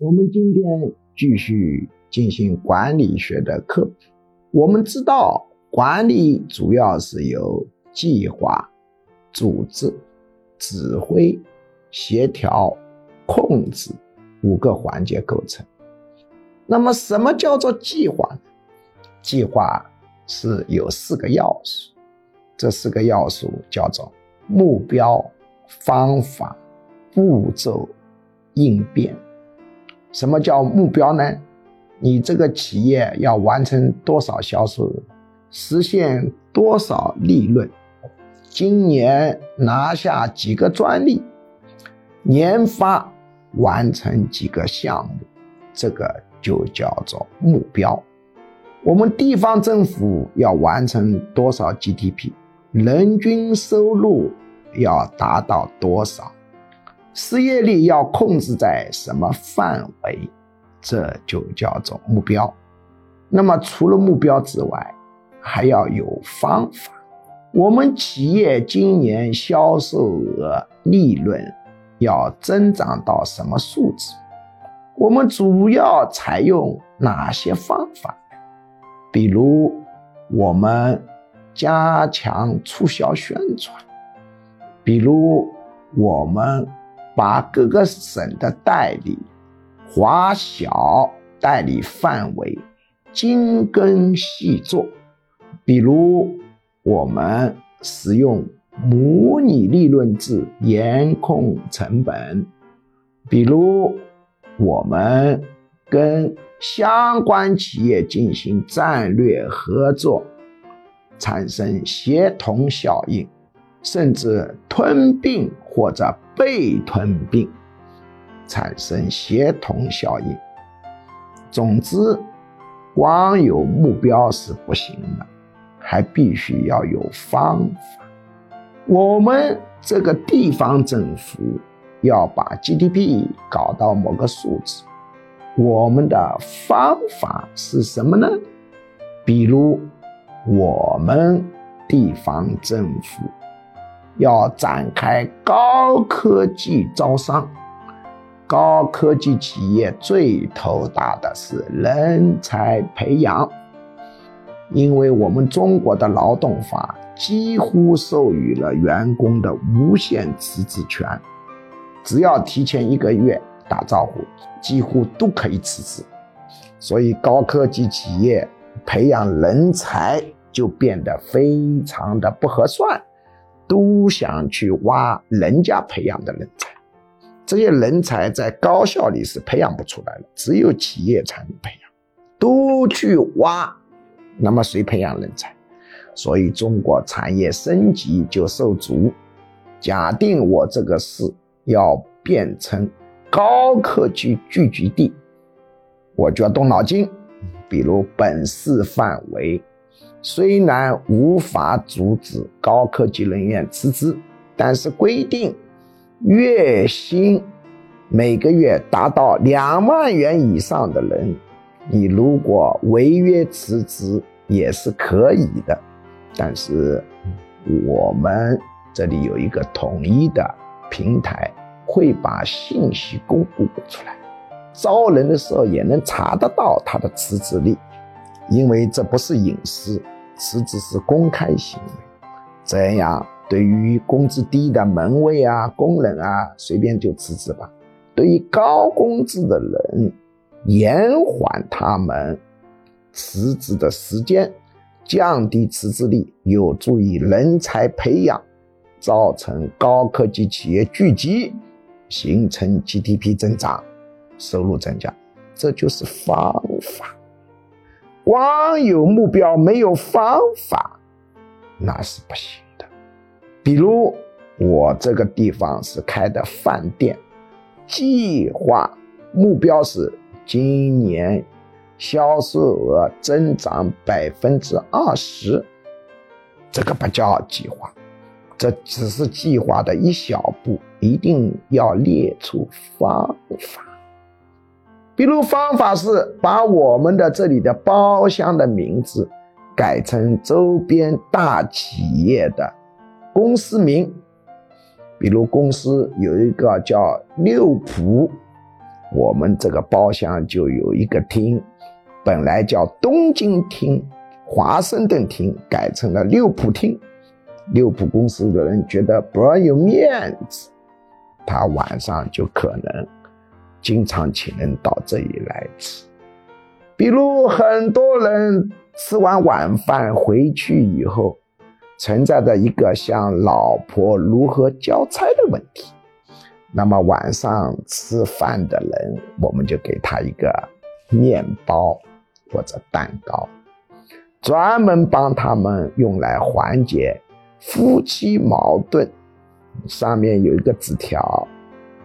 我们今天继续进行管理学的科普。我们知道，管理主要是由计划、组织、指挥、协调、控制五个环节构成。那么，什么叫做计划呢？计划是有四个要素，这四个要素叫做目标、方法、步骤、应变。什么叫目标呢？你这个企业要完成多少销售额，实现多少利润，今年拿下几个专利，研发完成几个项目，这个就叫做目标。我们地方政府要完成多少 GDP，人均收入要达到多少？失业率要控制在什么范围？这就叫做目标。那么除了目标之外，还要有方法。我们企业今年销售额、利润要增长到什么数字？我们主要采用哪些方法？比如，我们加强促销宣传；比如，我们。把各个省的代理划小代理范围，精耕细作。比如，我们使用模拟利润制严控成本；比如，我们跟相关企业进行战略合作，产生协同效应。甚至吞并或者被吞并，产生协同效应。总之，光有目标是不行的，还必须要有方法。我们这个地方政府要把 GDP 搞到某个数字，我们的方法是什么呢？比如，我们地方政府。要展开高科技招商，高科技企业最头大的是人才培养，因为我们中国的劳动法几乎授予了员工的无限辞职权，只要提前一个月打招呼，几乎都可以辞职，所以高科技企业培养人才就变得非常的不合算。都想去挖人家培养的人才，这些人才在高校里是培养不出来的，只有企业才能培养。都去挖，那么谁培养人才？所以中国产业升级就受阻。假定我这个市要变成高科技聚集地，我就要动脑筋，比如本市范围。虽然无法阻止高科技人员辞职，但是规定月薪每个月达到两万元以上的人，你如果违约辞职也是可以的。但是我们这里有一个统一的平台，会把信息公布出来，招人的时候也能查得到他的辞职率。因为这不是隐私，辞职是公开行为，这样对于工资低的门卫啊、工人啊，随便就辞职吧；对于高工资的人，延缓他们辞职的时间，降低辞职率，有助于人才培养，造成高科技企业聚集，形成 GDP 增长，收入增加，这就是方法。光有目标没有方法，那是不行的。比如我这个地方是开的饭店，计划目标是今年销售额增长百分之二十，这个不叫计划，这只是计划的一小步，一定要列出方法。比如方法是把我们的这里的包厢的名字改成周边大企业的公司名，比如公司有一个叫六普，我们这个包厢就有一个厅，本来叫东京厅、华盛顿厅，改成了六浦厅。六浦公司的人觉得不有面子，他晚上就可能经常请人到这里来吃。比如很多人吃完晚饭回去以后，存在着一个向老婆如何交差的问题。那么晚上吃饭的人，我们就给他一个面包或者蛋糕，专门帮他们用来缓解夫妻矛盾。上面有一个纸条，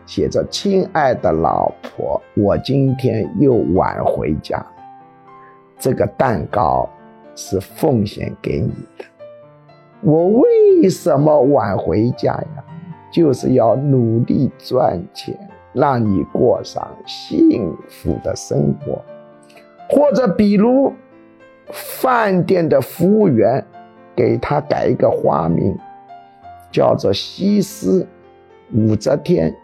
写着：“亲爱的老婆，我今天又晚回家，这个蛋糕是奉献给你的。我为什么晚回家呀？”就是要努力赚钱，让你过上幸福的生活，或者比如饭店的服务员，给他改一个花名，叫做西施、武则天、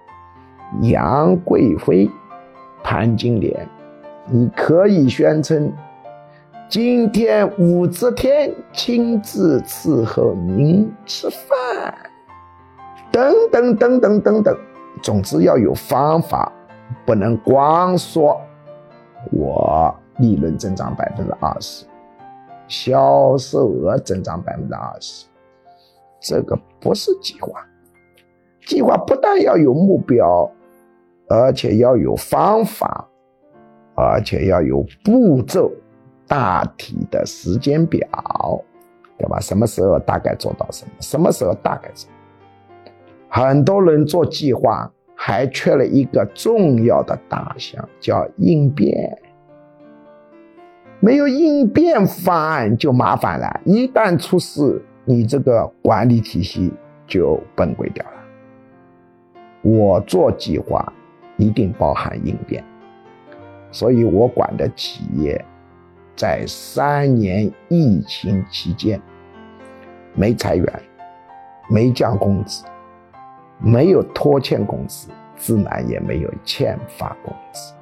杨贵妃、潘金莲，你可以宣称，今天武则天亲自伺候您吃饭。等等等等等等，总之要有方法，不能光说我利润增长百分之二十，销售额增长百分之二十，这个不是计划。计划不但要有目标，而且要有方法，而且要有步骤，大体的时间表，对吧？什么时候大概做到什么？什么时候大概什么？很多人做计划，还缺了一个重要的大项，叫应变。没有应变方案就麻烦了，一旦出事，你这个管理体系就崩溃掉了。我做计划一定包含应变，所以我管的企业在三年疫情期间没裁员，没降工资。没有拖欠工资，自然也没有欠发工资。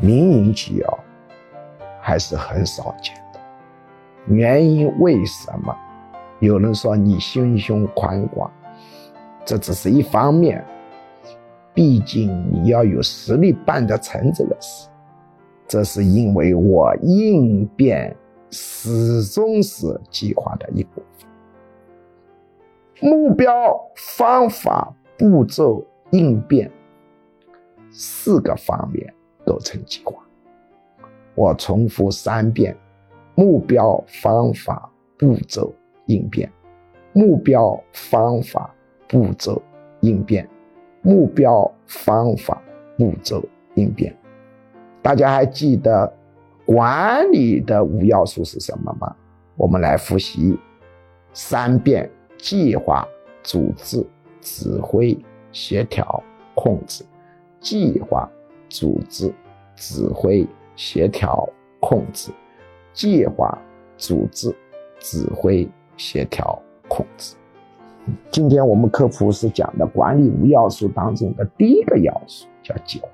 民营企业还是很少见的。原因为什么？有人说你心胸宽广，这只是一方面。毕竟你要有实力办得成这个事。这是因为我应变始终是计划的一部分。目标、方法、步骤、应变四个方面构成计划。我重复三遍：目标、方法、步骤、应变。目标、方法、步骤、应变。目标、方法、步骤、应变。大家还记得管理的五要素是什么吗？我们来复习三遍。计划、组织、指挥、协调、控制；计划、组织、指挥、协调、控制；计划、组织、指挥、协调、控制。今天我们科普是讲的管理五要素当中的第一个要素，叫计划。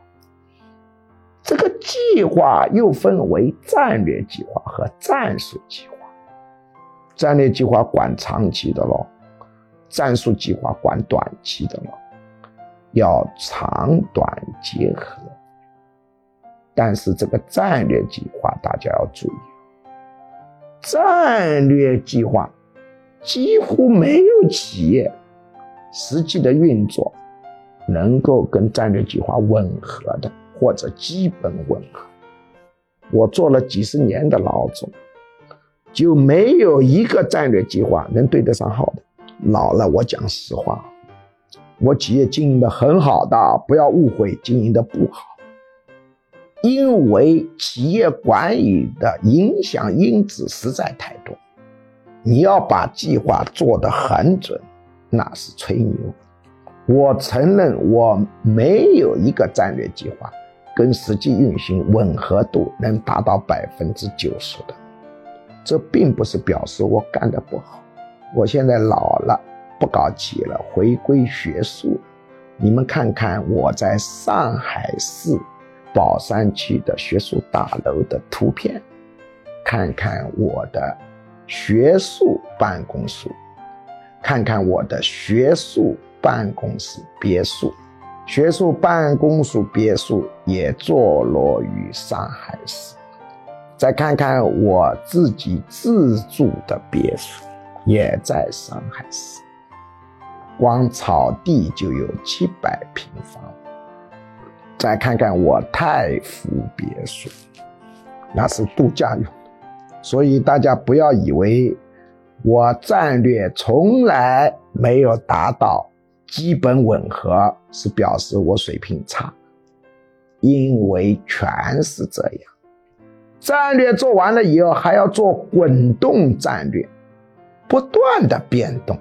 这个计划又分为战略计划和战术计划。战略计划管长期的喽。战术计划管短期的喽，要长短结合。但是这个战略计划大家要注意，战略计划几乎没有企业实际的运作能够跟战略计划吻合的，或者基本吻合。我做了几十年的老总，就没有一个战略计划能对得上号的。老了，我讲实话，我企业经营的很好的，不要误会，经营的不好。因为企业管理的影响因子实在太多，你要把计划做得很准，那是吹牛。我承认我没有一个战略计划跟实际运行吻合度能达到百分之九十的，这并不是表示我干的不好。我现在老了，不搞企业了，回归学术。你们看看我在上海市宝山区的学术大楼的图片，看看我的学术办公室，看看我的学术办公室别墅。学术办公室别墅也坐落于上海市。再看看我自己自住的别墅，也在上海市。光草地就有七百平方。再看看我太湖别墅，那是度假用，所以大家不要以为我战略从来没有达到基本吻合，是表示我水平差，因为全是这样。战略做完了以后，还要做滚动战略，不断的变动。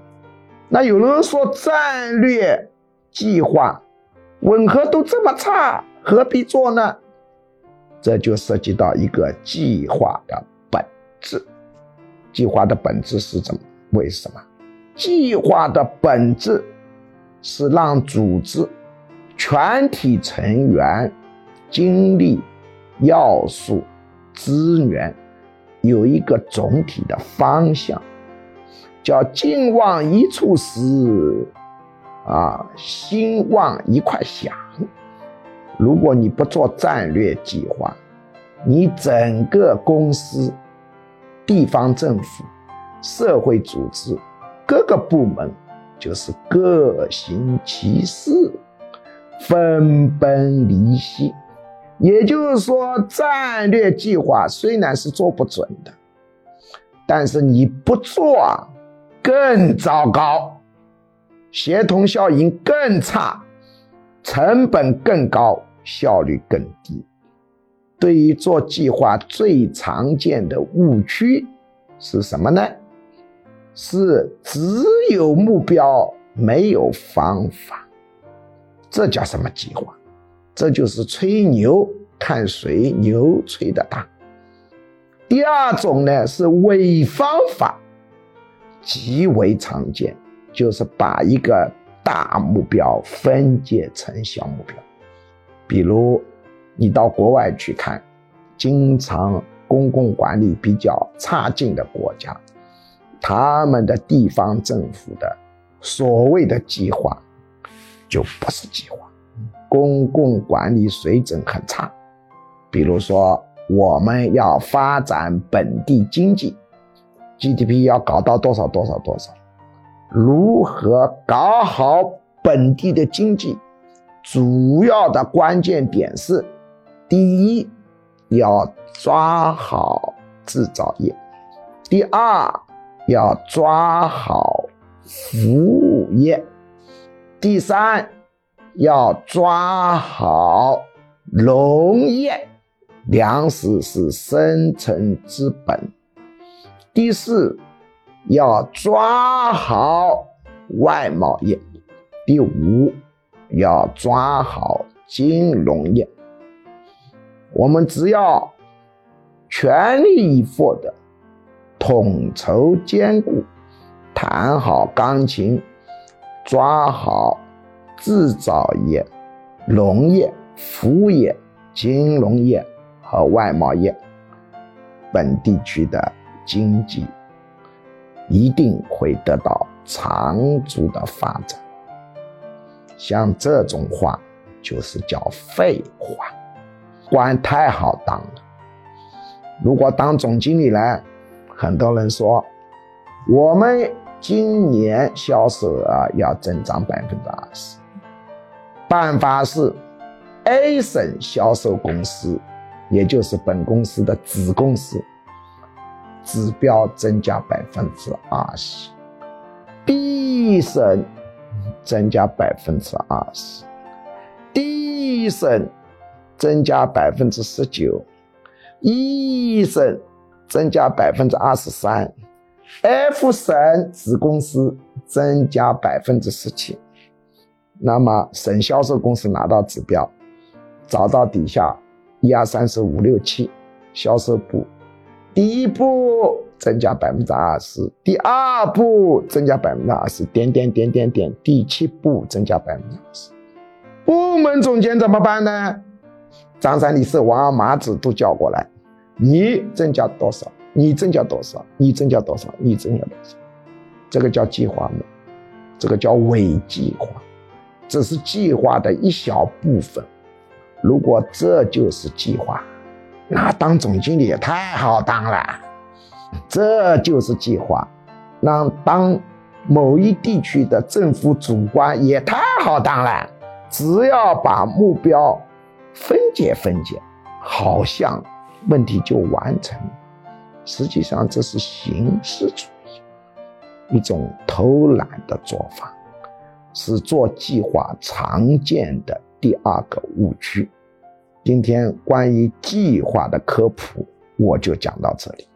那有人说战略计划吻合度这么差，何必做呢？这就涉及到一个计划的质。计划的本质是怎么？为什么？计划的本质是让组织全体成员精力、要素、资源有一个总体的方向。叫劲往一处使，啊，心往一块想。如果你不做战略计划，你整个公司、地方政府、社会组织各个部门就是各行其事，分崩离析。也就是说，战略计划虽然是做不准的，但是你不做。更糟糕，协同效应更差，成本更高，效率更低。对于做计划最常见的误区是什么呢？是只有目标没有方法，这叫什么计划？这就是吹牛，看谁牛吹的大。第二种呢是伪方法。极为常见，就是把一个大目标分解成小目标。比如，你到国外去看，经常公共管理比较差劲的国家，他们的地方政府的所谓的计划，就不是计划，公共管理水准很差。比如说，我们要发展本地经济。GDP 要搞到多少多少多少？如何搞好本地的经济？主要的关键点是：第一，要抓好制造业；第二，要抓好服务业；第三，要抓好农业。粮食是生存之本。第四，要抓好外贸业；第五，要抓好金融业。我们只要全力以赴的统筹兼顾，弹好钢琴，抓好制造业、农业、服务业、金融业和外贸业，本地区的。经济一定会得到长足的发展。像这种话就是叫废话，官太好当了。如果当总经理呢，很多人说我们今年销售额要增长百分之二十，办法是 A 省销售公司，也就是本公司的子公司。指标增加百分之二十，B 省增加百分之二十，D 省增加百分之十九，E 省增加百分之二十三，F 省子公司增加百分之十七。那么省销售公司拿到指标，找到底下一二三四五六七销售部。第一步增加百分之二十，第二步增加百分之二十，点点点点点，第七步增加百分之二十。部门总监怎么办呢？张三李四王二麻子都叫过来，你增加多少？你增加多少？你增加多少？你增加多少？这个叫计划吗？这个叫伪计划，只是计划的一小部分。如果这就是计划，那当总经理也太好当了。这就是计划，那当某一地区的政府主官也太好当了。只要把目标分解分解，好像问题就完成。实际上，这是形式主义，一种偷懒的做法，是做计划常见的第二个误区。今天关于计划的科普，我就讲到这里。